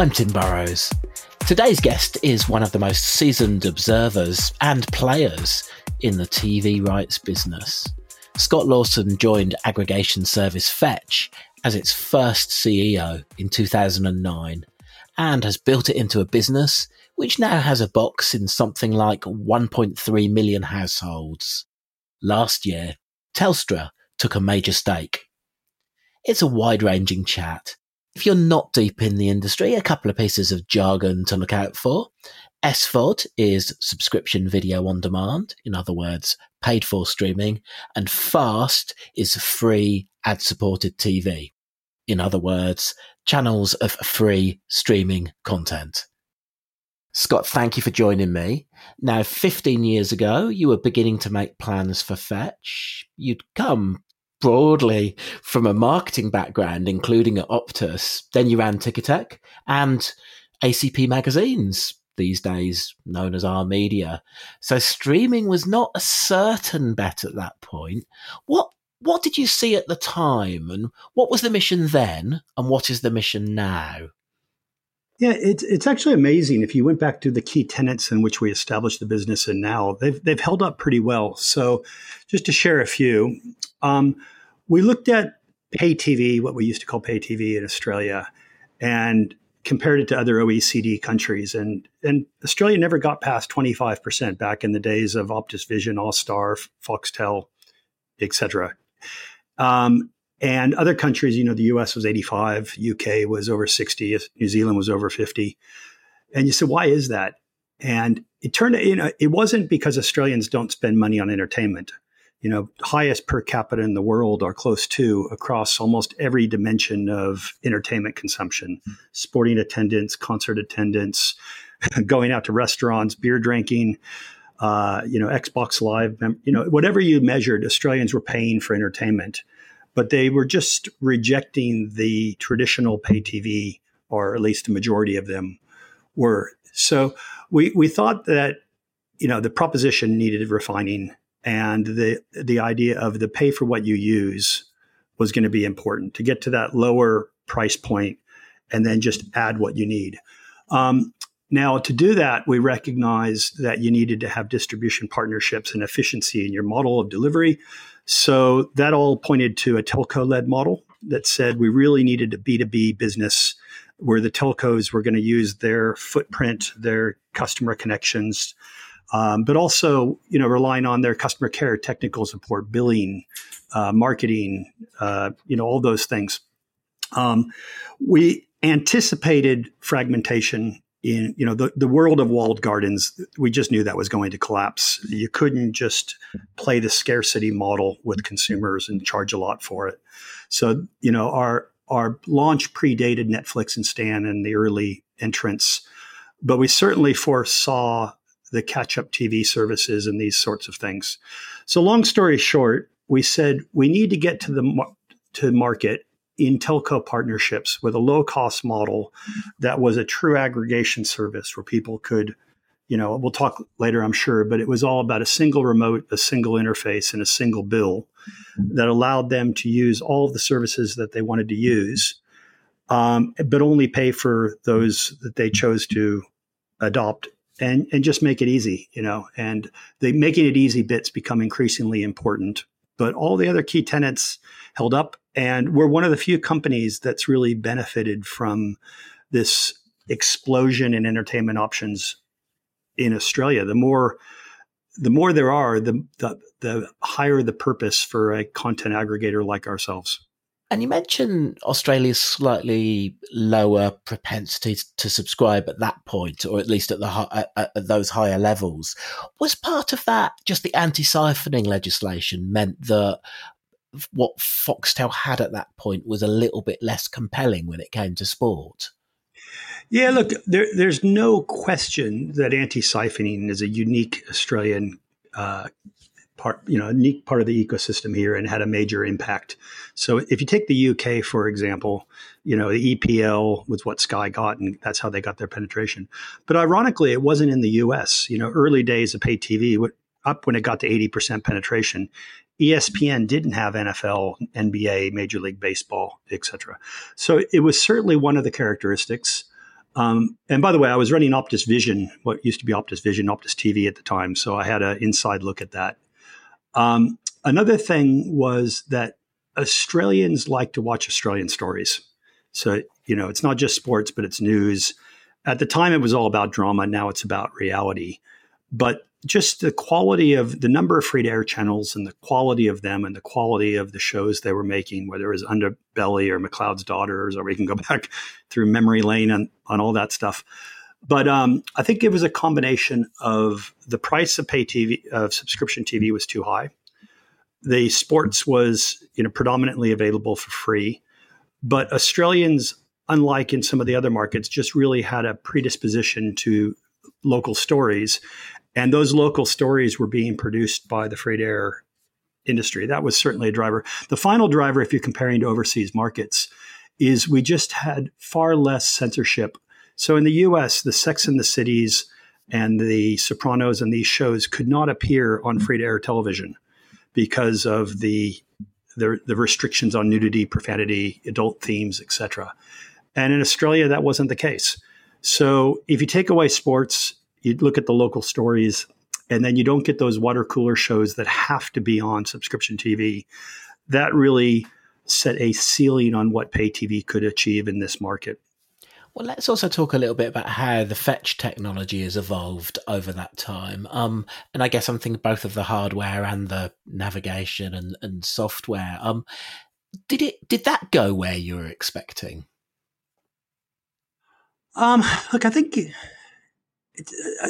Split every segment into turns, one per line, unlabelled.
I'm Tim Burrowes. Today's guest is one of the most seasoned observers and players in the TV rights business. Scott Lorson joined aggregation service Fetch as its first CEO in 2009 and has built it into a business which now has a box in something like 1.3 million households. Last year, Telstra took a major stake. It's a wide ranging chat. If you're not deep in the industry, a couple of pieces of jargon to look out for. SVOD is subscription video on demand, in other words, paid for streaming, and FAST is free ad supported TV. In other words, channels of free streaming content. Scott, thank you for joining me. Now, 15 years ago, you were beginning to make plans for Fetch. You'd come broadly from a marketing background, including at Optus. Then you ran Ticketek and ACP magazines, these days known as Are Media. So streaming was not a certain bet at that point. What what did you see at the time, and what was the mission then, and what is the mission now?
Yeah, it's it's actually amazing. If you went back to the key tenets in which we established the business, and now they've they've held up pretty well. So, just to share a few, um, we looked at pay TV, what we used to call pay TV in Australia, and compared it to other OECD countries. And and Australia never got past twenty five percent back in the days of Optus Vision, Austar, Foxtel, etc. Um, and other countries, you know, the US was 85, UK was over 60, New Zealand was over 50. And you said, why is that? And it turned you know, it wasn't because Australians don't spend money on entertainment. You know, highest per capita in the world are close to across almost every dimension of entertainment consumption, mm-hmm. sporting attendance, concert attendance, going out to restaurants, beer drinking, uh, you know, Xbox Live, you know, whatever you measured, Australians were paying for entertainment but they were just rejecting the traditional pay TV, or at least the majority of them were. So we we thought that you know the proposition needed refining, and the the idea of the pay for what you use was going to be important to get to that lower price point, and then just add what you need. Um, now, to do that, we recognized that you needed to have distribution partnerships and efficiency in your model of delivery. So that all pointed to a telco led model that said we really needed a B2B business where the telcos were going to use their footprint, their customer connections, um, but also you know relying on their customer care, technical support, billing, uh, marketing, uh, you know all those things. Um, we anticipated fragmentation in you know the, the world of walled gardens we just knew that was going to collapse. You couldn't just play the scarcity model with consumers and charge a lot for it. So you know our our launch predated netflix and stan and the early entrants but we certainly foresaw the catch up tv services and these sorts of things. So long story short we said we need to get to the to market in telco partnerships with a low cost model that was a true aggregation service where people could, you know, we'll talk later, I'm sure, but it was all about a single remote, a single interface, and a single bill that allowed them to use all of the services that they wanted to use, um, but only pay for those that they chose to adopt and, and just make it easy, you know, and the making it easy bits become increasingly important. But all the other key tenants held up and we're one of the few companies that's really benefited from this explosion in entertainment options in Australia. The more the more there are, the, the, the higher the purpose for a content aggregator like ourselves.
And you mentioned Australia's slightly lower propensity to subscribe at that point, or at least at the at, at those higher levels. Was part of that just the anti-siphoning legislation meant that what Foxtel had at that point was a little bit less compelling when it came to sport.
Yeah, look, there, there's no question that anti-siphoning is a unique Australian uh, part, you know, a unique part of the ecosystem here, and had a major impact. So, if you take the UK for example, you know, the EPL was what Sky got, and that's how they got their penetration. But ironically, it wasn't in the US. You know, early days of pay TV, up when it got to 80% penetration. ESPN didn't have NFL, NBA, Major League Baseball, etc. So it was certainly one of the characteristics. Um, and by the way, I was running Optus Vision, what used to be Optus Vision, Optus TV at the time. So I had an inside look at that. Um, another thing was that Australians like to watch Australian stories. So, you know, it's not just sports, but it's news. At the time, it was all about drama. Now it's about reality. But just the quality of the number of free to air channels and the quality of them and the quality of the shows they were making, whether it was Underbelly or McLeod's Daughters, or we can go back through memory lane and on all that stuff. But um, I think it was a combination of the price of pay TV, of subscription TV was too high. The sports was you know predominantly available for free, but Australians, unlike in some of the other markets, just really had a predisposition to local stories and those local stories were being produced by the freight air industry. That was certainly a driver. The final driver, if you're comparing to overseas markets, is we just had far less censorship. So in the US, the Sex and the Cities and the Sopranos and these shows could not appear on free to air television because of the, the, the restrictions on nudity, profanity, adult themes, etc. And in Australia, that wasn't the case. So if you take away sports you look at the local stories and then you don't get those water cooler shows that have to be on subscription TV. That really set a ceiling on what pay TV could achieve in this market.
Well, let's also talk a little bit about how the fetch technology has evolved over that time. Um, and I guess I'm thinking both of the hardware and the navigation and, and software. Um, did it did that go where you were expecting?
Um, look, I think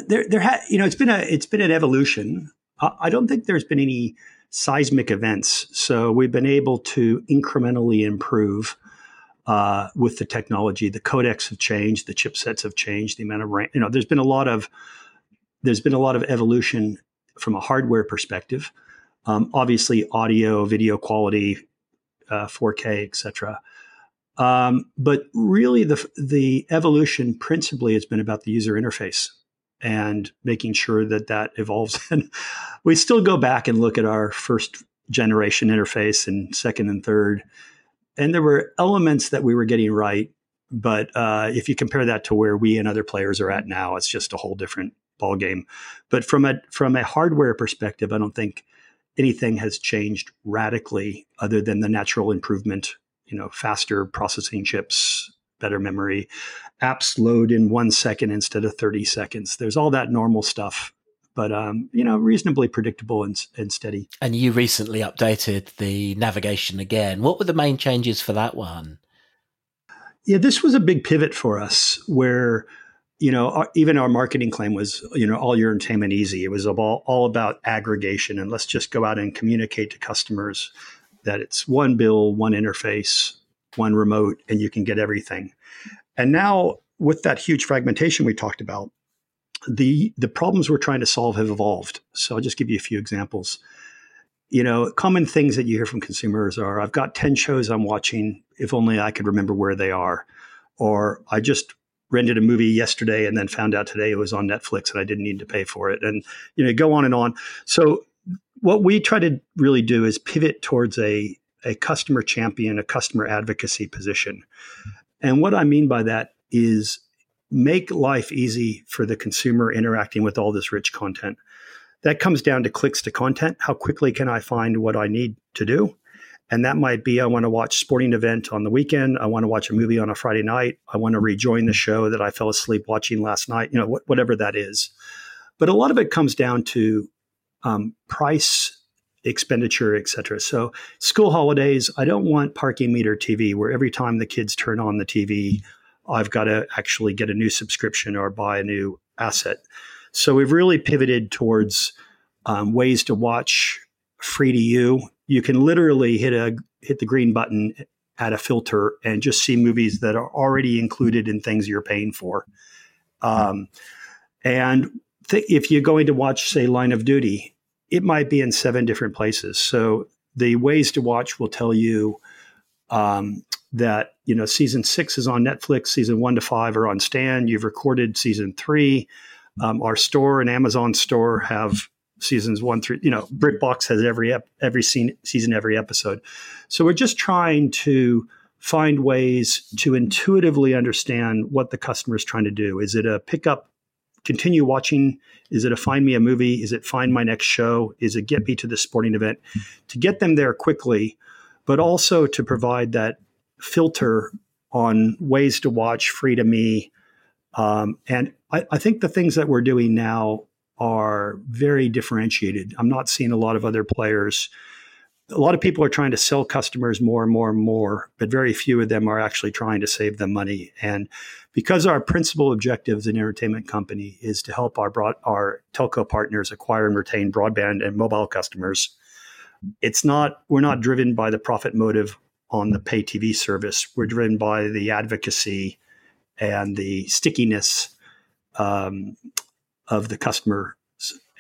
there, there ha- you know, it's been a, it's been an evolution. I don't think there's been any seismic events, so we've been able to incrementally improve uh, with the technology. The codecs have changed, the chipsets have changed, the amount of RAM. You know, there's been a lot of there's been a lot of evolution from a hardware perspective. Um, obviously, audio, video quality, uh, 4K, etc. Um, but really, the the evolution principally has been about the user interface and making sure that that evolves. And we still go back and look at our first generation interface and second and third, and there were elements that we were getting right. But uh, if you compare that to where we and other players are at now, it's just a whole different ball game. But from a from a hardware perspective, I don't think anything has changed radically other than the natural improvement you know faster processing chips better memory. Apps load in one second instead of 30 seconds. There's all that normal stuff but um, you know reasonably predictable and, and steady.
And you recently updated the navigation again. What were the main changes for that one?
Yeah this was a big pivot for us where you know our, even our marketing claim was you know all your entertainment easy. It was all, all about aggregation and let's just go out and communicate to customers that it's one bill, one interface, one remote, and you can get everything. And now with that huge fragmentation we talked about, the the problems we're trying to solve have evolved. So I'll just give you a few examples. You know, common things that you hear from consumers are I've got 10 shows I'm watching, if only I could remember where they are. Or I just rented a movie yesterday and then found out today it was on Netflix and I didn't need to pay for it. And you know, go on and on. So what we try to really do is pivot towards a, a customer champion, a customer advocacy position. And what I mean by that is make life easy for the consumer interacting with all this rich content. That comes down to clicks to content. How quickly can I find what I need to do? And that might be I want to watch sporting event on the weekend. I want to watch a movie on a Friday night. I want to rejoin the show that I fell asleep watching last night, you know, wh- whatever that is. But a lot of it comes down to um, price expenditure, etc. So school holidays, I don't want parking meter TV where every time the kids turn on the TV, I've got to actually get a new subscription or buy a new asset. So we've really pivoted towards um, ways to watch free to you. You can literally hit a hit the green button, add a filter, and just see movies that are already included in things you're paying for. Um, and th- if you're going to watch, say, Line of Duty, it might be in seven different places. So the ways to watch will tell you um, that you know season six is on Netflix, season one to five are on Stan. You've recorded season three. Um, our store and Amazon store have seasons one through. You know, BritBox has every ep- every scene, season, every episode. So we're just trying to find ways to intuitively understand what the customer is trying to do. Is it a pickup, continue watching? Is it a find me a movie? Is it find my next show? Is it get me to the sporting event? To get them there quickly, but also to provide that filter on ways to watch free to me. Um, and I, I think the things that we're doing now are very differentiated. I'm not seeing a lot of other players a lot of people are trying to sell customers more and more and more, but very few of them are actually trying to save them money. And because our principal objective as an entertainment company is to help our broad, our telco partners acquire and retain broadband and mobile customers, it's not we're not driven by the profit motive on the pay TV service. We're driven by the advocacy and the stickiness um, of the customer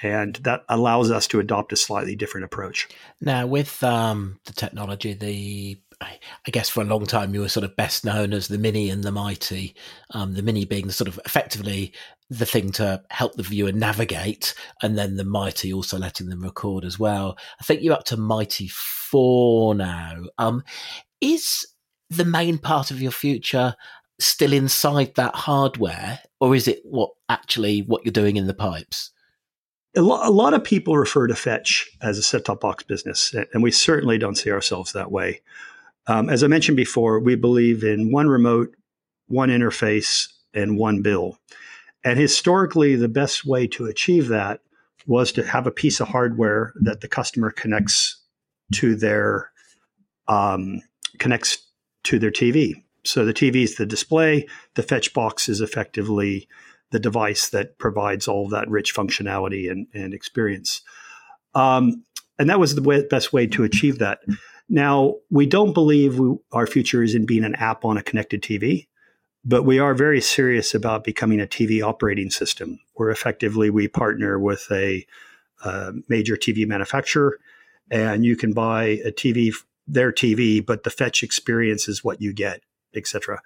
and that allows us to adopt a slightly different approach.
Now, with um, the technology, the I guess for a long time you were sort of best known as the Mini and the Mighty. Um, the Mini being sort of effectively the thing to help the viewer navigate, and then the Mighty also letting them record as well. I think you're up to Mighty Four now. Um, is the main part of your future still inside that hardware, or is it what actually what you're doing in the pipes?
A, lo- a lot of people refer to Fetch as a set top box business, and we certainly don't see ourselves that way. Um, as I mentioned before, we believe in one remote, one interface, and one bill. And historically, the best way to achieve that was to have a piece of hardware that the customer connects to their um, connects to their TV. So the TV is the display. The fetch box is effectively the device that provides all that rich functionality and, and experience. Um, and that was the way, best way to achieve that. Now, we don't believe we, our future is in being an app on a connected TV, but we are very serious about becoming a TV operating system where effectively we partner with a, a major TV manufacturer and you can buy a TV, their TV, but the fetch experience is what you get, etc.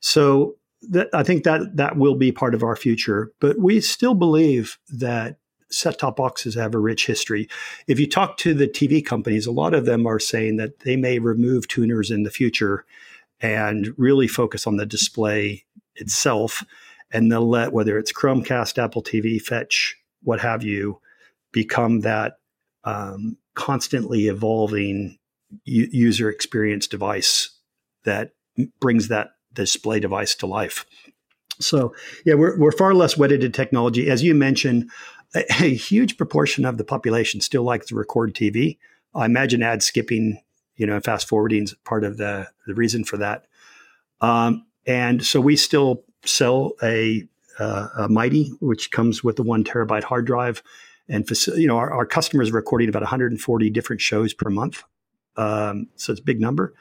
So that, I think that that will be part of our future. But we still believe that set top boxes have a rich history. If you talk to the TV companies, a lot of them are saying that they may remove tuners in the future and really focus on the display itself. And they'll let whether it's Chromecast, Apple TV, Fetch, what have you, become that um, constantly evolving u- user experience device that brings that display device to life. So, yeah, we're, we're far less wedded to technology. As you mentioned, a, a, huge proportion of the population still likes to record TV. I imagine ad skipping, you know, fast forwarding is part of the, the reason for that. Um, and so we still sell a, uh, a Mighty, which comes with the one terabyte hard drive. And, you know, our, our customers are recording about 140 different shows per month. Um, so it's a big number.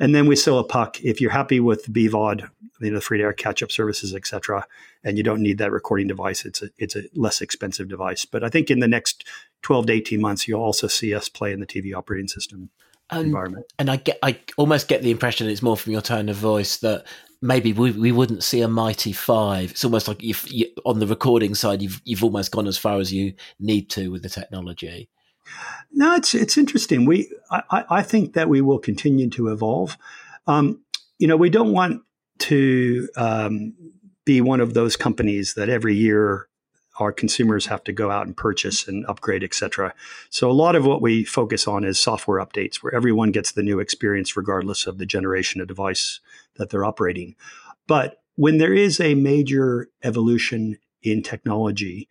And then we sell a puck. If you're happy with BVOD, you know, the free to air catch up services, etc., and you don't need that recording device, it's a it's a less expensive device. But I think in the next 12 to 18 months, you'll also see us play in the TV operating system um, environment.
And I get I almost get the impression it's more from your tone of voice that maybe we, we wouldn't see a mighty five. It's almost like you, on the recording side, you've you've almost gone as far as you need to with the technology.
No, it's it's interesting. We I, I think that we will continue to evolve. Um, you know, we don't want to um, be one of those companies that every year our consumers have to go out and purchase and upgrade, et cetera. So a lot of what we focus on is software updates, where everyone gets the new experience regardless of the generation of device that they're operating. But when there is a major evolution in technology,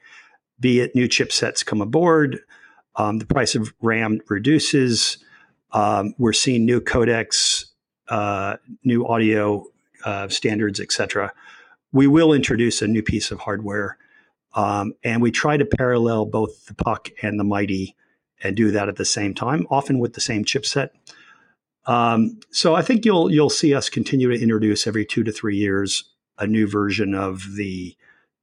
be it new chipsets come aboard, um, the price of RAM reduces. Um, we're seeing new codecs, uh, new audio uh, standards, etc. We will introduce a new piece of hardware, um, and we try to parallel both the Puck and the Mighty, and do that at the same time, often with the same chipset. Um, so I think you'll you'll see us continue to introduce every two to three years a new version of the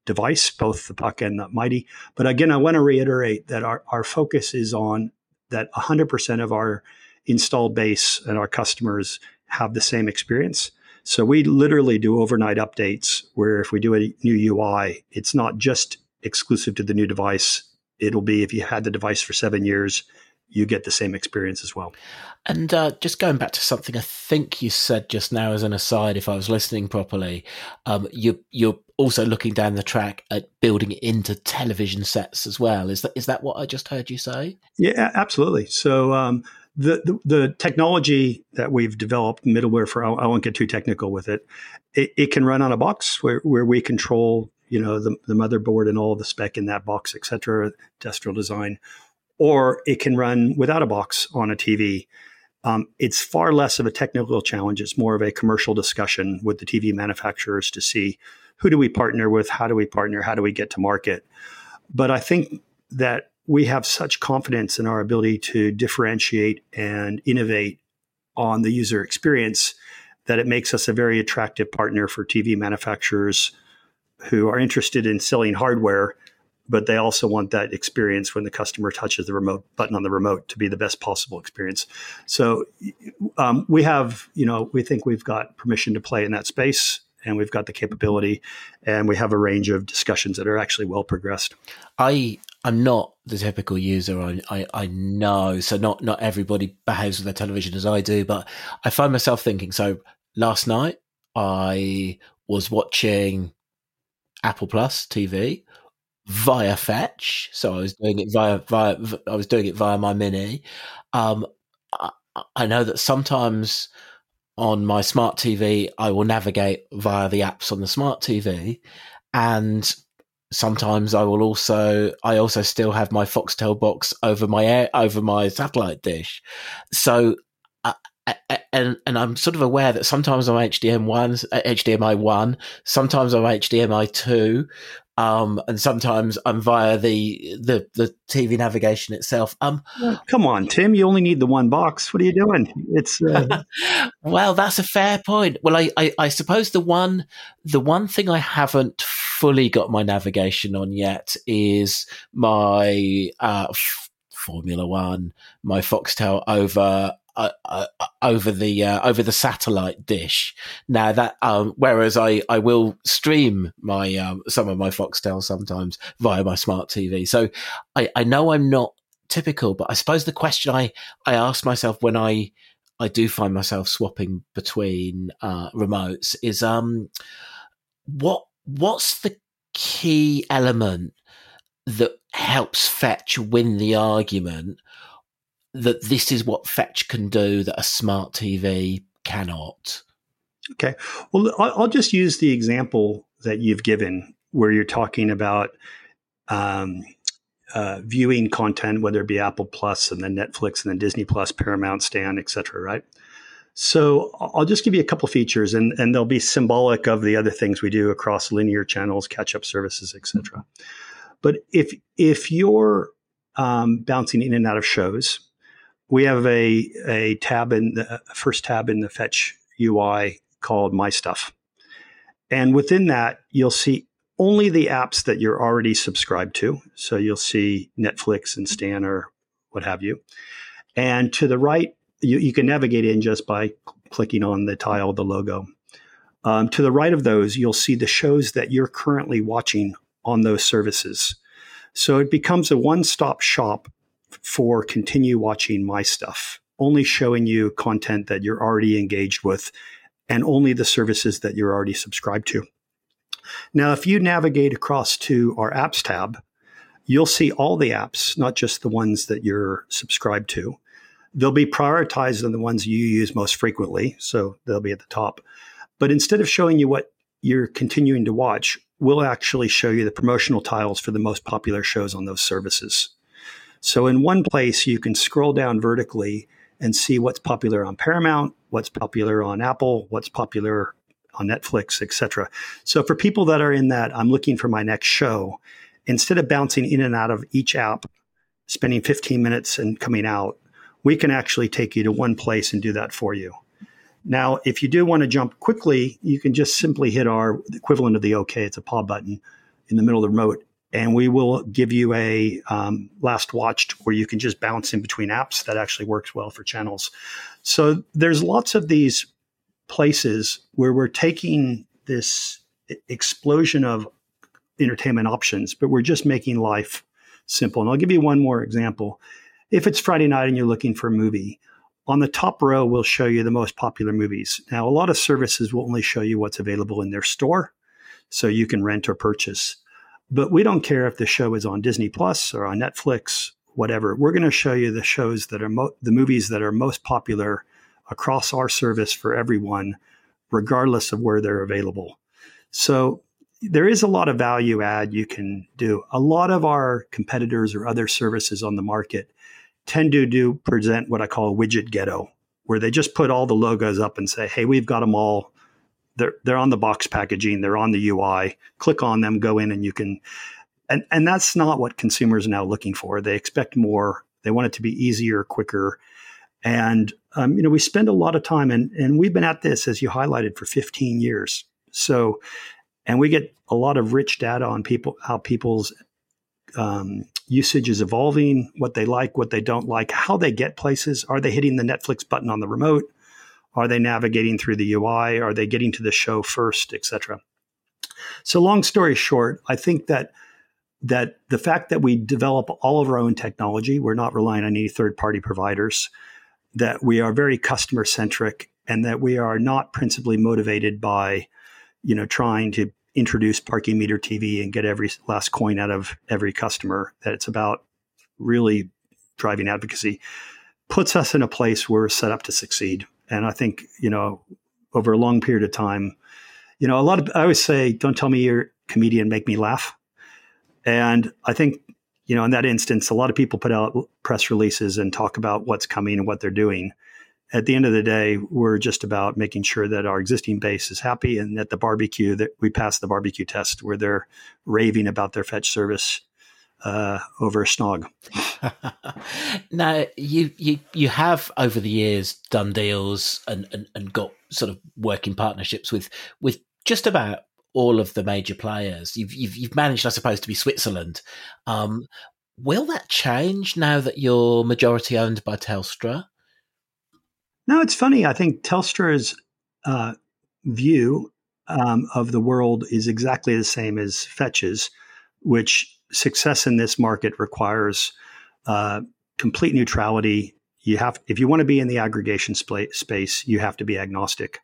device, both the Puck and the Mighty. But again, I want to reiterate that our, our focus is on that 100% of our installed base and our customers have the same experience. So we literally do overnight updates where if we do a new UI, it's not just exclusive to the new device. It'll be if you had the device for seven years, you get the same experience as well.
And uh, just going back to something I think you said just now as an aside, if I was listening properly, um, you, you're also looking down the track at building it into television sets as well. Is that is that what I just heard you say?
Yeah, absolutely. So um, the, the, the technology that we've developed, middleware for I won't get too technical with it. It, it can run on a box where, where we control you know the, the motherboard and all the spec in that box, etc. industrial design, or it can run without a box on a TV. Um, it's far less of a technical challenge. It's more of a commercial discussion with the TV manufacturers to see who do we partner with, how do we partner, how do we get to market. But I think that we have such confidence in our ability to differentiate and innovate on the user experience that it makes us a very attractive partner for TV manufacturers who are interested in selling hardware but they also want that experience when the customer touches the remote button on the remote to be the best possible experience. So um, we have, you know, we think we've got permission to play in that space and we've got the capability and we have a range of discussions that are actually well progressed.
I I'm not the typical user. I, I, I know, so not not everybody behaves with their television as I do, but I find myself thinking. So last night I was watching Apple Plus TV via Fetch. So I was doing it via via I was doing it via my Mini. Um, I, I know that sometimes on my smart TV I will navigate via the apps on the smart TV, and sometimes I will also I also still have my Foxtel box over my air over my satellite dish. So uh, and and I'm sort of aware that sometimes I'm HDMI one, HDMI one, sometimes I'm HDMI two, um, and sometimes I'm via the the the TV navigation itself. Um,
come on, Tim, you only need the one box. What are you doing? It's uh...
well, that's a fair point. Well, I, I, I suppose the one the one thing I haven't fully got my navigation on yet is my uh, Formula One, my Foxtel over uh, uh, over the uh, over the satellite dish. Now that um, whereas I, I will stream my um, some of my Foxtel sometimes via my smart TV. So I, I know I'm not typical, but I suppose the question I I ask myself when I I do find myself swapping between uh, remotes is um what what's the key element that helps fetch win the argument that this is what Fetch can do that a smart TV cannot.
Okay. Well, I'll just use the example that you've given where you're talking about um, uh, viewing content, whether it be Apple Plus and then Netflix and then Disney Plus, Paramount, Stan, et cetera, right? So I'll just give you a couple features, and, and they'll be symbolic of the other things we do across linear channels, catch-up services, et cetera. But if if you're um, bouncing in and out of shows, we have a, a tab in the first tab in the Fetch UI called My Stuff. And within that, you'll see only the apps that you're already subscribed to. So you'll see Netflix and Stan or what have you. And to the right, you, you can navigate in just by clicking on the tile, the logo. Um, to the right of those, you'll see the shows that you're currently watching on those services. So it becomes a one stop shop for continue watching my stuff, only showing you content that you're already engaged with and only the services that you're already subscribed to. Now, if you navigate across to our apps tab, you'll see all the apps, not just the ones that you're subscribed to. They'll be prioritized on the ones you use most frequently, so they'll be at the top. But instead of showing you what you're continuing to watch, we'll actually show you the promotional tiles for the most popular shows on those services. So in one place, you can scroll down vertically and see what's popular on Paramount, what's popular on Apple, what's popular on Netflix, etc. So for people that are in that, I'm looking for my next show, instead of bouncing in and out of each app, spending 15 minutes and coming out, we can actually take you to one place and do that for you. Now, if you do want to jump quickly, you can just simply hit our equivalent of the OK. It's a paw button in the middle of the remote, and we will give you a um, last watched where you can just bounce in between apps that actually works well for channels so there's lots of these places where we're taking this explosion of entertainment options but we're just making life simple and i'll give you one more example if it's Friday night and you're looking for a movie, on the top row, we'll show you the most popular movies. Now, a lot of services will only show you what's available in their store, so you can rent or purchase. But we don't care if the show is on Disney Plus or on Netflix, whatever. We're going to show you the shows that are mo- the movies that are most popular across our service for everyone, regardless of where they're available. So there is a lot of value add you can do. A lot of our competitors or other services on the market tend to do present what I call a widget ghetto, where they just put all the logos up and say, "Hey, we've got them all. They're they're on the box packaging. They're on the UI. Click on them, go in, and you can." And and that's not what consumers are now looking for. They expect more. They want it to be easier, quicker, and um, you know we spend a lot of time, and and we've been at this as you highlighted for 15 years. So, and we get a lot of rich data on people how people's um, usage is evolving, what they like, what they don't like, how they get places. Are they hitting the Netflix button on the remote? Are they navigating through the UI? Are they getting to the show first, etc.? So, long story short, I think that that the fact that we develop all of our own technology, we're not relying on any third party providers, that we are very customer centric, and that we are not principally motivated by, you know, trying to introduce parking meter TV and get every last coin out of every customer, that it's about really driving advocacy, puts us in a place where we're set up to succeed. And I think, you know, over a long period of time, you know, a lot of, I always say, don't tell me you're a comedian, make me laugh. And I think, you know, in that instance, a lot of people put out press releases and talk about what's coming and what they're doing at the end of the day, we're just about making sure that our existing base is happy and that the barbecue that we pass the barbecue test where they're raving about their fetch service uh, over a snog.
now you you you have over the years done deals and, and, and got sort of working partnerships with with just about all of the major players. You've you've, you've managed, I suppose, to be Switzerland. Um, will that change now that you're majority owned by Telstra?
No, it's funny. I think Telstra's uh, view um, of the world is exactly the same as Fetch's, which success in this market requires uh, complete neutrality. You have, if you want to be in the aggregation sp- space, you have to be agnostic.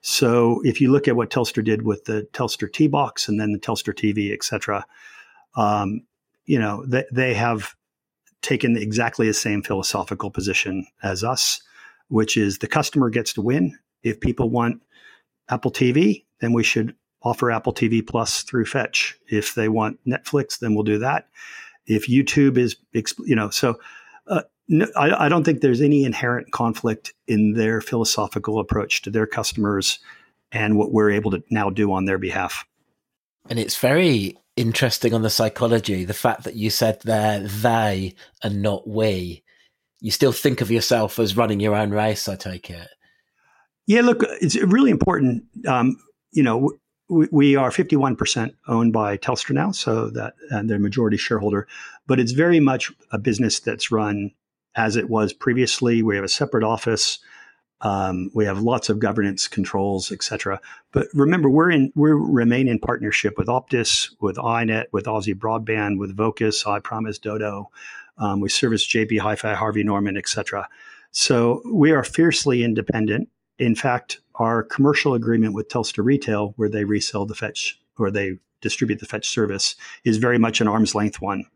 So if you look at what Telstra did with the Telstra T box and then the Telstra TV, et cetera, um, you know, they, they have taken exactly the same philosophical position as us which is the customer gets to win. If people want Apple TV, then we should offer Apple TV Plus through Fetch. If they want Netflix, then we'll do that. If YouTube is, you know, so uh, no, I, I, don't think there's any inherent conflict in their philosophical approach to their customers and what we're able to now do on their behalf.
And it's very interesting on the psychology, the fact that you said they're they and not we you still think of yourself as running your own race. I take it.
Yeah, look, it's really important. Um, you know, we, are 51% owned by Telstra now, so that and they're majority shareholder. But it's very much a business that's run as it was previously. We have a separate office. Um, we have lots of governance controls, etc. But remember, we're in we remain in partnership with Optus, with iiNet, with Aussie Broadband, with Vocus, iPrimus Dodo. Um, we service JB Hi-Fi, Harvey Norman, etc. So we are fiercely independent. In fact, our commercial agreement with Telstra Retail, where they resell the Fetch or they distribute the Fetch service, is very much an arm's length one.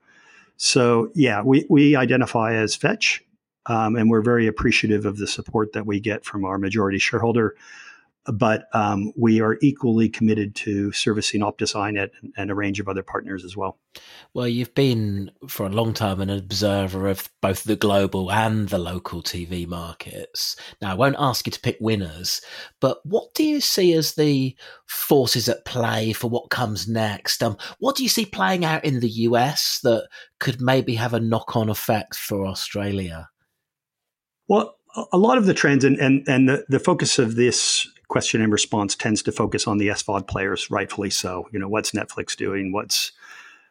So yeah, we we identify as Fetch, um, and we're very appreciative of the support that we get from our majority shareholder but um, we are equally committed to servicing Optus iiNet and, and, a range of other partners as well.
Well, you've been for a long time an observer of both the global and the local TV markets. Now, I won't ask you to pick winners, but what do you see as the forces at play for what comes next? Um, what do you see playing out in the US that could maybe have a knock on effect for Australia?
Well, a lot of the trends and, and, and the, the focus of this question and response tends to focus on the SVOD players, rightfully so. You know, what's Netflix doing? What's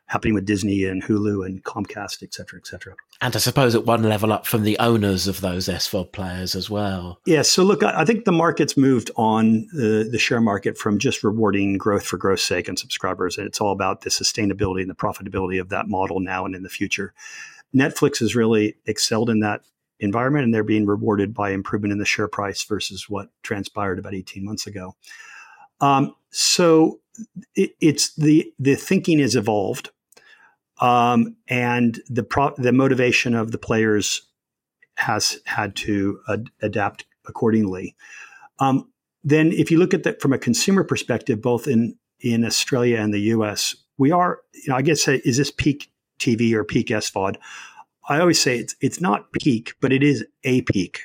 happening with Disney and Hulu and Comcast, et cetera, et cetera.
And I suppose at one level up from the owners of those SVOD players as well.
Yeah. So look, I think the market's moved on the, the share market from just rewarding growth for growth's sake and subscribers. And it's all about the sustainability and the profitability of that model now and in the future. Netflix has really excelled in that environment, and they're being rewarded by improvement in the share price versus what transpired about 18 months ago. Um, so it, it's the the thinking has evolved, um, and the pro- the motivation of the players has had to ad- adapt accordingly. Um, then, if you look at that from a consumer perspective, both in in Australia and the U.S., we are, you know, I guess, is this peak TV or peak SVOD? I always say it's it's not peak, but it is a peak.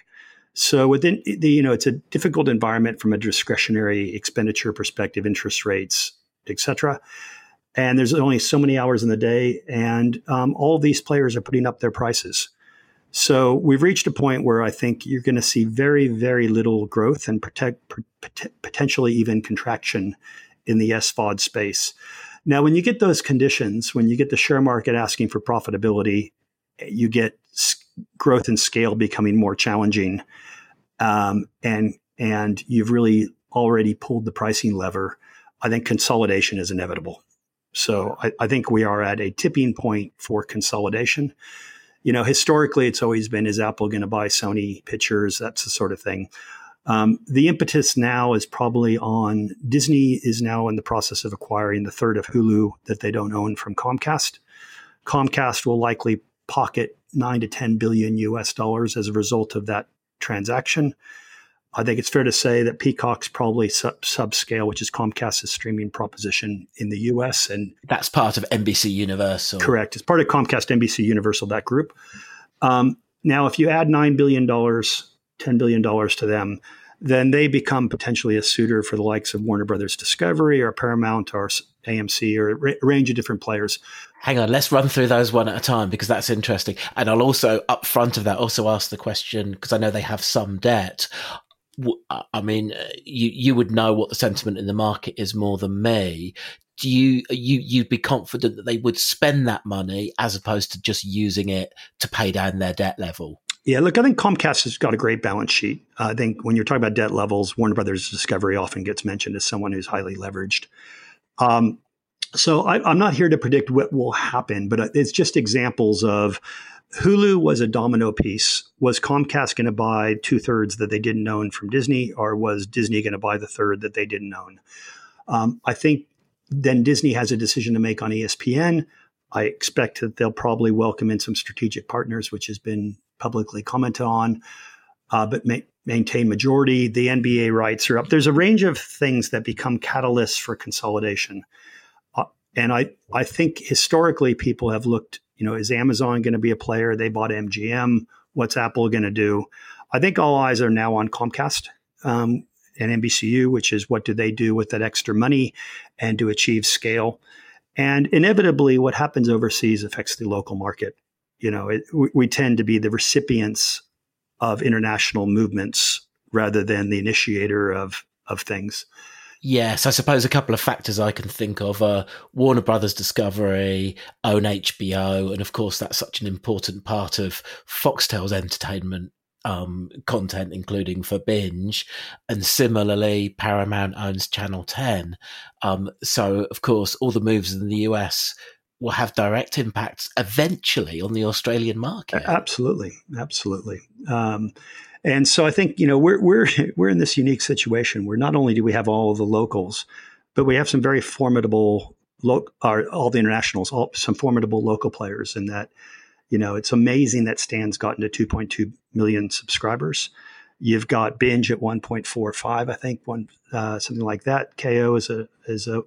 So within the, you know, it's a difficult environment from a discretionary expenditure perspective, interest rates, etc. And there's only so many hours in the day, and um, all these players are putting up their prices. So we've reached a point where I think you're going to see very, very little growth and protect, potentially even contraction in the SVOD space. Now, when you get those conditions, when you get the share market asking for profitability, you get growth and scale becoming more challenging, um, and and you've really already pulled the pricing lever. I think consolidation is inevitable. So I, I think we are at a tipping point for consolidation. You know, historically, it's always been: is Apple going to buy Sony Pictures? That's the sort of thing. Um, the impetus now is probably on Disney is now in the process of acquiring the third of Hulu that they don't own from Comcast. Comcast will likely pocket nine to 10 billion US dollars as a result of that transaction. I think it's fair to say that Peacock's probably sub- subscale, which is Comcast's streaming proposition in the US. And
that's part of NBC Universal.
Correct. It's part of Comcast, NBC Universal, that group. Um, now, if you add $9 billion, $10 billion to them, then they become potentially a suitor for the likes of Warner Brothers Discovery or Paramount or AMC or a range of different players.
Hang on, let's run through those one at a time because that's interesting. And I'll also, up front of that, also ask the question because I know they have some debt. I mean, uh, you you would know what the sentiment in the market is more than me. Do you you you'd be confident that they would spend that money as opposed to just using it to pay down their debt level?
Yeah, look, I think Comcast has got a great balance sheet. Uh, I think when you're talking about debt levels, Warner Brothers Discovery often gets mentioned as someone who's highly leveraged. Um, so I, am not here to predict what will happen, but it's just examples of Hulu was a domino piece. Was Comcast going to buy two thirds that they didn't own from Disney, or was Disney going to buy the third that they didn't own? Um, I think then Disney has a decision to make on ESPN. I expect that they'll probably welcome in some strategic partners, which has been publicly commented on, uh, but ma- maintain majority. The NBA rights are up. There's a range of things that become catalysts for consolidation. And I, I think historically people have looked, you know, is Amazon going to be a player? They bought MGM. What's Apple going to do? I think all eyes are now on Comcast um, and NBCU, which is what do they do with that extra money and to achieve scale. And inevitably, what happens overseas affects the local market you know, it, we, we tend to be the recipients of international movements rather than the initiator of of things.
Yes, I suppose a couple of factors I can think of are Warner Brothers Discovery, own HBO, and of course that's such an important part of Foxtel's entertainment um, content, including for binge. And similarly, Paramount owns Channel 10. Um, so, of course, all the moves in the US will have direct impacts eventually on the Australian market.
Absolutely, absolutely. Um, and so I think you know we're we're we're in this unique situation where not only do we have all the locals, but we have some very formidable lo- all the internationals, all, some formidable local players. In that, you know, it's amazing that Stan's gotten to 2.2 million subscribers. You've got Binge at 1.45, I think, one uh, something like that. Kayo is a is a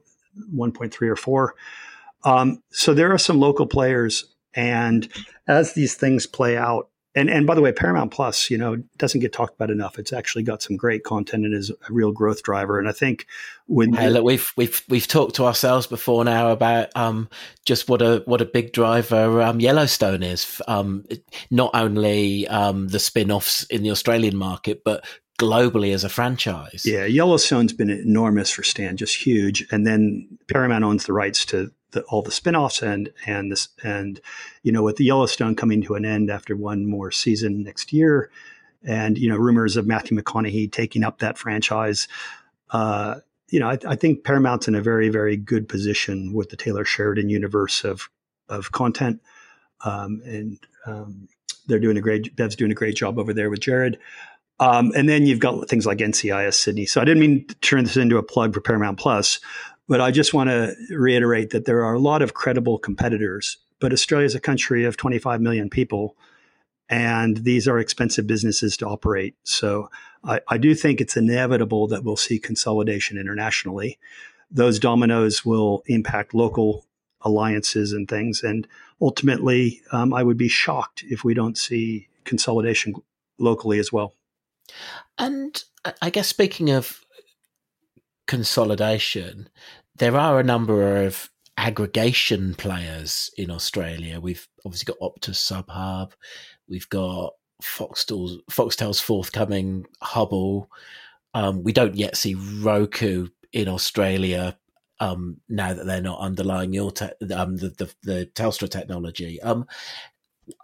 1.3 or four. Um, so there are some local players, and as these things play out, and and by the way, Paramount Plus, you know, doesn't get talked about enough. It's actually got some great content and is a real growth driver. And I think when
hey, look, we've we've we've talked to ourselves before now about um, just what a what a big driver um, Yellowstone is. Um, not only um, the spin-offs in the Australian market, but globally as a franchise.
Yeah, Yellowstone's been enormous for Stan, just huge. And then Paramount owns the rights to the, all the spinoffs and and this and you know with the Yellowstone coming to an end after one more season next year, and you know rumors of Matthew McConaughey taking up that franchise. Uh, you know, I, I, think Paramount's in a very, very good position with the Taylor Sheridan universe of of content. um, and um, they're doing a great. Bev's doing a great job over there with Jarrod. Um, and then you've got things like NCIS Sydney. So I didn't mean to turn this into a plug for Paramount Plus, but I just want to reiterate that there are a lot of credible competitors. But Australia is a country of 25 million people, and these are expensive businesses to operate. So I, I do think it's inevitable that we'll see consolidation internationally. Those dominoes will impact local alliances and things. And ultimately, um, I would be shocked if we don't see consolidation locally as well.
And I guess speaking of consolidation, there are a number of aggregation players in Australia. We've obviously got Optus SubHub, we've got Foxtel's, Foxtel's forthcoming Hubbl. Um, we don't yet see Roku in Australia um, now that they're not underlying your te- um, the, the, the Telstra technology. Um,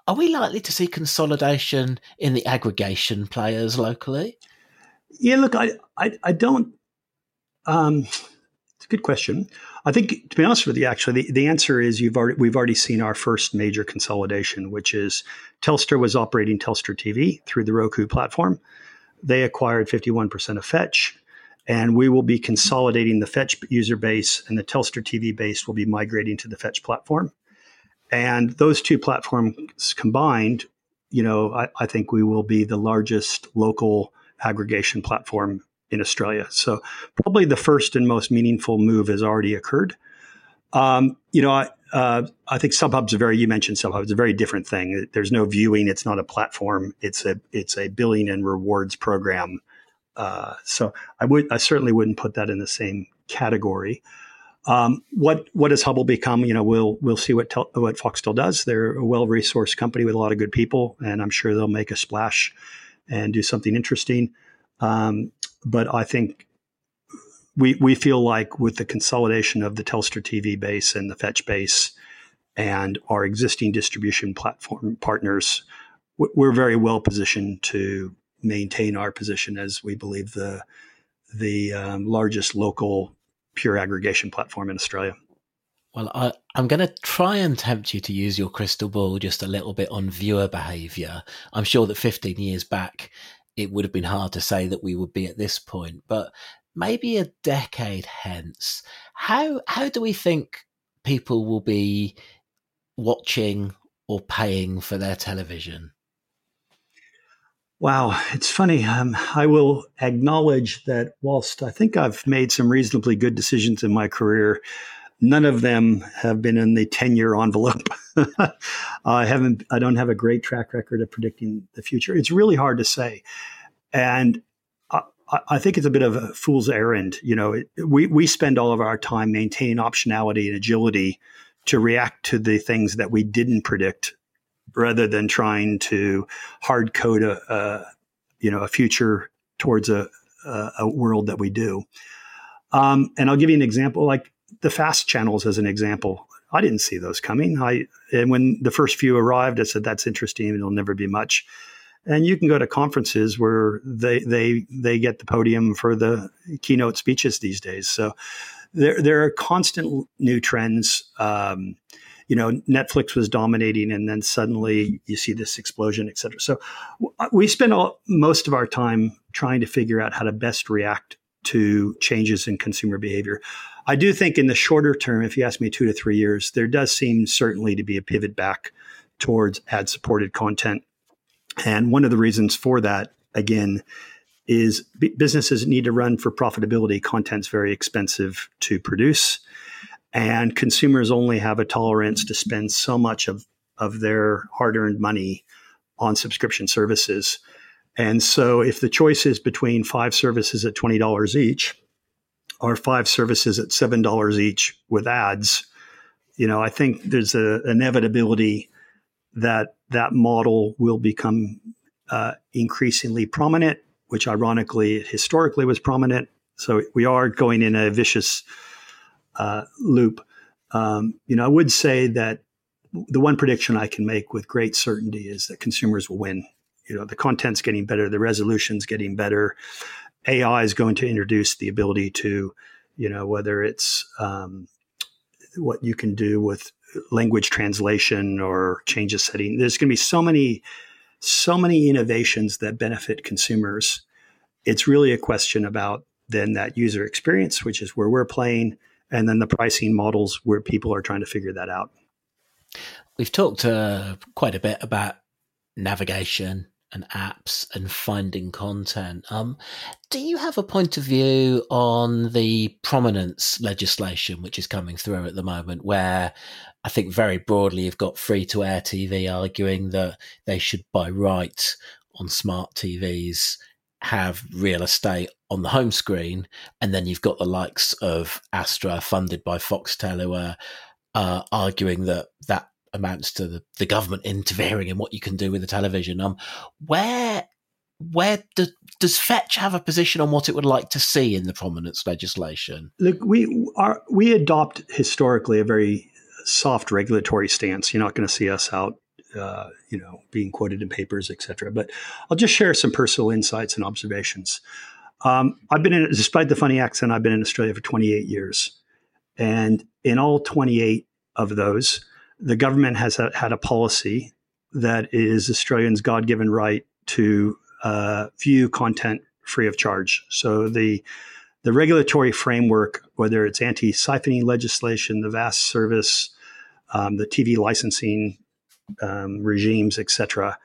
are we likely to see consolidation in the aggregation players locally?
Yeah, look, I I, I don't. Um, it's a good question. I think, to be honest with you, actually, the, the answer is you've already we've already seen our first major consolidation, which is Telstra was operating Telstra TV through the Roku platform. They acquired 51% of Fetch, and we will be consolidating the Fetch user base, and the Telstra TV base will be migrating to the Fetch platform. And those two platforms combined, you know, I, I think we will be the largest local aggregation platform in Australia. So probably the first and most meaningful move has already occurred. Um, you know, I, uh, I think SubHub's a very you mentioned SubHub. It's a very different thing. There's no viewing. It's not a platform. It's a it's a billing and rewards program. Uh, so I would I certainly wouldn't put that in the same category. Um, what what has Hubbl become? You know, we'll we'll see what tel- what Foxtel does. They're a well resourced company with a lot of good people, and I'm sure they'll make a splash and do something interesting. Um, but I think we we feel like with the consolidation of the Telstra TV base and the Fetch base and our existing distribution platform partners, we're very well positioned to maintain our position as we believe the the um, largest local pure aggregation platform in Australia.
Well, I, am going to try and tempt you to use your crystal ball just a little bit on viewer behaviour. I'm sure that 15 years back, it would have been hard to say that we would be at this point, but maybe a decade hence, how how do we think people will be watching or paying for their television?
Wow, it's funny. Um, I will acknowledge that whilst I think I've made some reasonably good decisions in my career, none of them have been in the 10 year envelope. I haven't, I don't have a great track record of predicting the future. It's really hard to say. And I, I think it's a bit of a fool's errand. You know, we, we spend all of our time maintaining optionality and agility to react to the things that we didn't predict rather than trying to hard code a, a you know a future towards a, a, a world that we do. Um, and I'll give you an example, like the fast channels as an example. I didn't see those coming. I and when the first few arrived, I said that's interesting. It'll never be much. And you can go to conferences where they they they get the podium for the keynote speeches these days. So there there are constant new trends. Um, you know, Netflix was dominating, and then suddenly you see this explosion, et cetera. So we spend all, most of our time trying to figure out how to best react to changes in consumer behavior. I do think in the shorter term, if you ask me two to three years, there does seem certainly to be a pivot back towards ad supported content. And one of the reasons for that, again, is businesses need to run for profitability. Content's very expensive to produce and consumers only have a tolerance to spend so much of, of their hard-earned money on subscription services and so if the choice is between five services at $20 each or five services at $7 each with ads you know i think there's an inevitability that that model will become uh, increasingly prominent which ironically historically was prominent so we are going in a vicious uh, loop. Um, you know, I would say that the one prediction I can make with great certainty is that consumers will win. You know, the content's getting better, the resolution's getting better. AI is going to introduce the ability to, you know, whether it's um, what you can do with language translation or change of setting. There's going to be so many, so many innovations that benefit consumers. It's really a question about then that user experience, which is where we're playing, and then the pricing models where people are trying to figure that out.
We've talked uh, quite a bit about navigation and apps and finding content. Um, do you have a point of view on the prominence legislation which is coming through at the moment, where I think very broadly you've got free to air TV arguing that they should, by right, on smart TVs, have real estate on the home screen, and then you've got the likes of ASTRA, funded by Foxtel, who are uh, arguing that that amounts to the, the government interfering in what you can do with the television. Um, where where do, does Fetch have a position on what it would like to see in the prominence legislation?
Look, we are we adopt historically a very soft regulatory stance. You're not going to see us out, uh, you know, being quoted in papers, etc. But I'll just share some personal insights and observations. Um, I've been in, despite the funny accent, I've been in Australia for 28 years, and in all 28 of those, the government has a, had a policy that is Australians' God given right to uh, view content free of charge. So the the regulatory framework, whether it's anti siphoning legislation, the VAST service, um, the TV licensing um, regimes, etc.,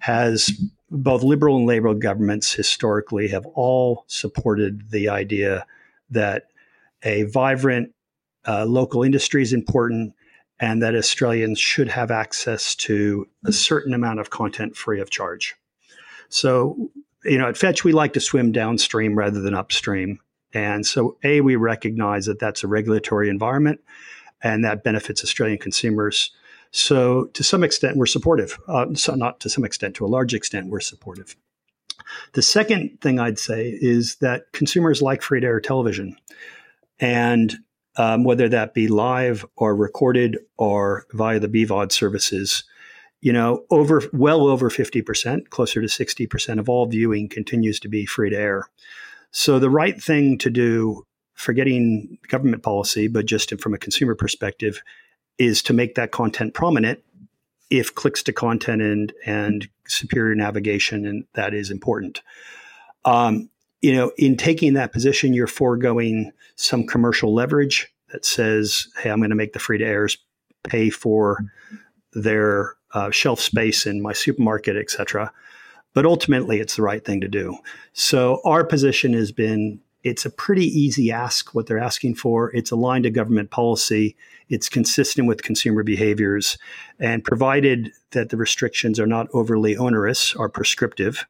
has both liberal and labor governments historically have all supported the idea that a vibrant uh, local industry is important and that Australians should have access to a certain amount of content free of charge. So, you know, at Fetch, we like to swim downstream rather than upstream. And so, A, we recognize that that's a regulatory environment and that benefits Australian consumers. So, to some extent, we're supportive. Uh, so, not to some extent, to a large extent, we're supportive. The second thing I'd say is that consumers like free to air television. And um, whether that be live or recorded or via the BVOD services, you know, over well over 50%, closer to 60% of all viewing continues to be free to air. So the right thing to do, forgetting government policy, but just from a consumer perspective, is to make that content prominent if clicks to content and and superior navigation and that is important. Um, you know, in taking that position, you're foregoing some commercial leverage that says, "Hey, I'm going to make the free to airs pay for their uh, shelf space in my supermarket, etc." But ultimately, it's the right thing to do. So our position has been it's a pretty easy ask what they're asking for. It's aligned to government policy. It's consistent with consumer behaviors. And provided that the restrictions are not overly onerous or prescriptive,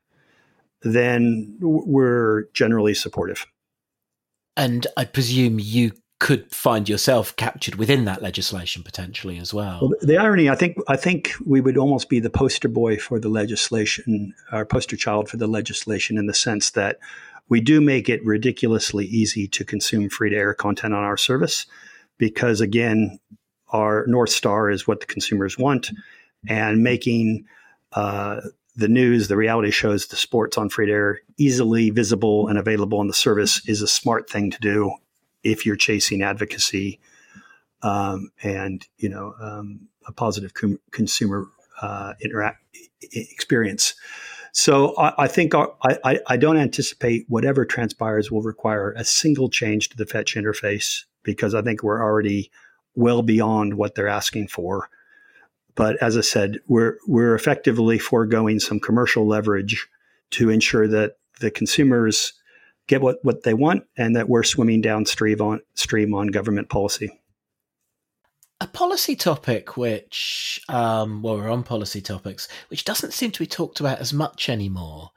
then we're generally supportive.
And I presume you could find yourself captured within that legislation potentially as well. well.
The irony, I think, I think we would almost be the poster boy for the legislation, our poster child for the legislation, in the sense that we do make it ridiculously easy to consume free to air content on our service, because again, our north star is what the consumers want, and making uh, the news, the reality shows, the sports on free air easily visible and available on the service is a smart thing to do if you're chasing advocacy um, and you know um, a positive com- consumer uh, interact experience. So I, I think our, I, I don't anticipate whatever transpires will require a single change to the Fetch interface because I think we're already well beyond what they're asking for. But as I said, we're we're effectively foregoing some commercial leverage to ensure that the consumers get what, what they want and that we're swimming downstream on stream on government policy.
A policy topic which um, well we're on policy topics, which doesn't seem to be talked about as much anymore,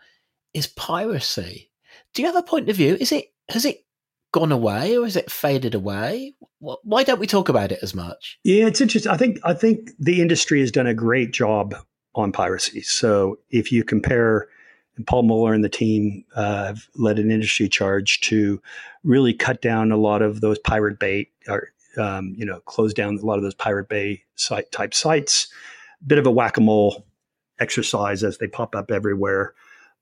is piracy. Do you have a point of view? Is it has it gone away or has it faded away? Why don't we talk about it as much?
Yeah, it's interesting. I think I think the industry has done a great job on piracy. So if you compare, Paul Muller and the team uh, have led an industry charge to really cut down a lot of those pirate bay or um, you know close down a lot of those pirate bay site type sites. Bit of a whack a mole exercise as they pop up everywhere.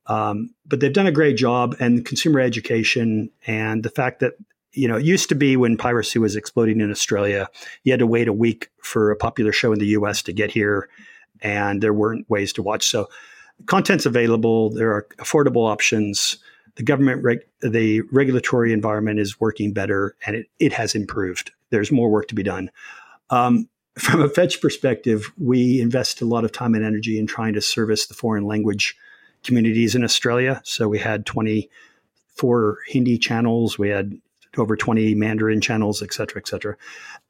Um, but they've done a great job, and consumer education and the fact that you know, it used to be when piracy was exploding in Australia, you had to wait a week for a popular show in the US to get here, and there weren't ways to watch. So, content's available. There are affordable options. The government, reg- the regulatory environment is working better, and it, it has improved. There's more work to be done. Um, from a Fetch perspective, we invest a lot of time and energy in trying to service the foreign language communities in Australia. So we had 24 Hindi channels, we had over 20 Mandarin channels, et cetera, et cetera.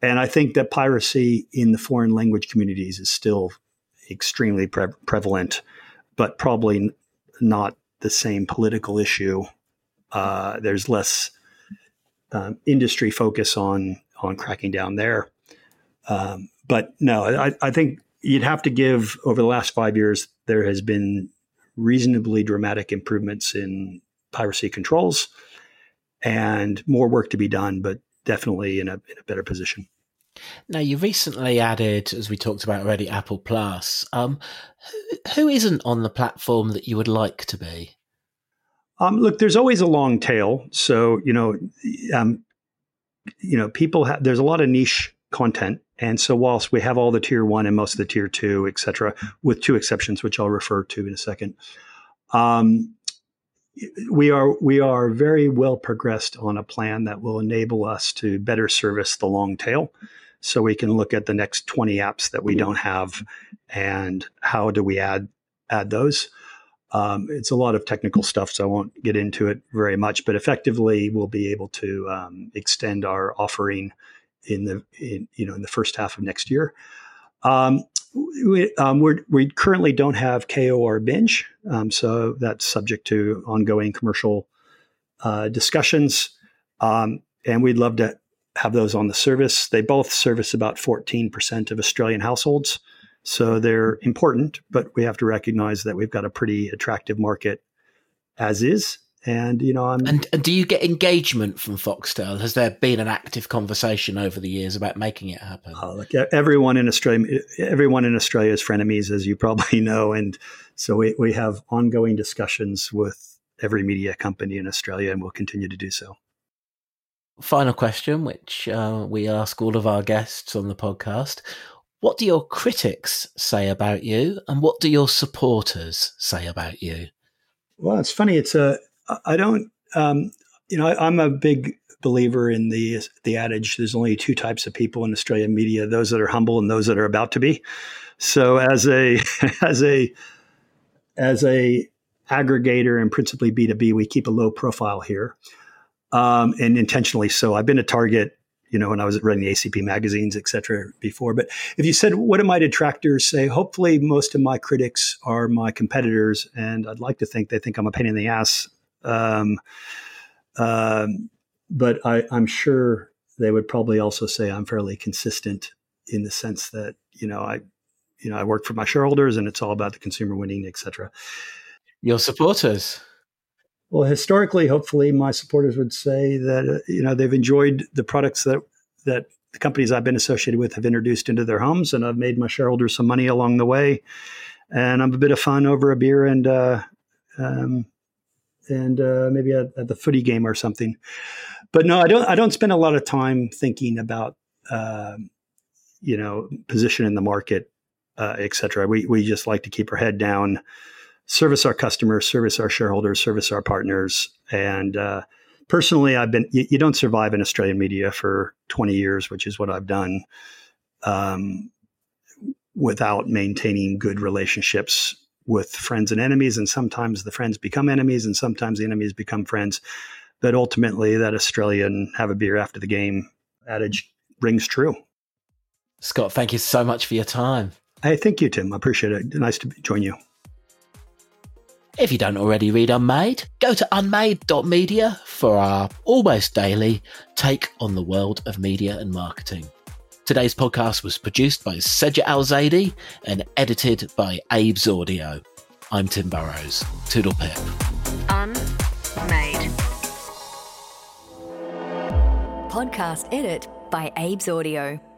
And I think that piracy in the foreign language communities is still extremely pre- prevalent, but probably not the same political issue. Uh, there's less um, industry focus on on cracking down there. Um, but no, I, I, think you'd have to give over the last five years, there has been reasonably dramatic improvements in piracy controls and more work to be done, but definitely in a, in a better position.
Now, you recently added, as we talked about already, Apple Plus. Um, who, who isn't on the platform that you would like to be?
Um, look, there's always a long tail. So, you know, um, you know, people have, there's a lot of niche content. And so, whilst we have all the tier one and most of the tier two, et cetera, with two exceptions, which I'll refer to in a second, um, we are we are very well progressed on a plan that will enable us to better service the long tail. So we can look at the next 20 apps that we don't have, and how do we add add those. Um, it's a lot of technical stuff, so I won't get into it very much. But effectively, we'll be able to um, extend our offering in the in, you know in the first half of next year. Um, we, um, we currently don't have Kayo or Binge, um, so that's subject to ongoing commercial uh, discussions. Um, and we'd love to have those on the service. They both service about 14% of Australian households. So they're important, but we have to recognize that we've got a pretty attractive market as is. And you know, I'm
and, and do you get engagement from Foxtel? Has there been an active conversation over the years about making it happen?
Uh, look, everyone in Australia, everyone in Australia is frenemies, as you probably know, and so we, we have ongoing discussions with every media company in Australia, and we'll continue to do so.
Final question, which uh, we ask all of our guests on the podcast: What do your critics say about you, and what do your supporters say about you?
Well, it's funny. It's a I don't, um, you know, I, am a big believer in the the adage. There's only two types of people in Australian media: those that are humble and those that are about to be. So, as a as a as a aggregator and principally B2B, we keep a low profile here, um, and intentionally so. I've been a target you know, when I was running the ACP magazines, et cetera, before. But if you said, what do my detractors say? Hopefully, most of my critics are my competitors, and I'd like to think they think I'm a pain in the ass um, um, but I, I'm sure they would probably also say I'm fairly consistent in the sense that you know I, you know, I work for my shareholders, and it's all about the consumer winning, etc.
Your supporters.
Well, historically, hopefully, my supporters would say that uh, you know they've enjoyed the products that that the companies I've been associated with have introduced into their homes, and I've made my shareholders some money along the way. And I'm a bit of fun over a beer and uh, um, and uh, maybe at, at, the footy game or something. But no, I don't. I don't spend a lot of time thinking about uh, you know position in the market, uh, etc. We we just like to keep our head down, service our customers, service our shareholders, service our partners, and uh, personally, I've been. You, you, don't survive in Australian media for twenty years, which is what I've done. Um, without maintaining good relationships with friends and enemies, and sometimes the friends become enemies, and sometimes the enemies become friends. But ultimately, that Australian have a beer after the game adage rings true.
Scott, thank you so much for your time.
Hey, thank you, Tim. I appreciate it. Nice to join you.
If you don't already read Unmade, go to unmade.media for our almost daily take on the world of media and marketing. Today's podcast was produced by Seja Al Zaidi and edited by Abe's Audio. I'm Tim Burrowes. Toodle pip.
Unmade. Podcast edit by Abe's Audio.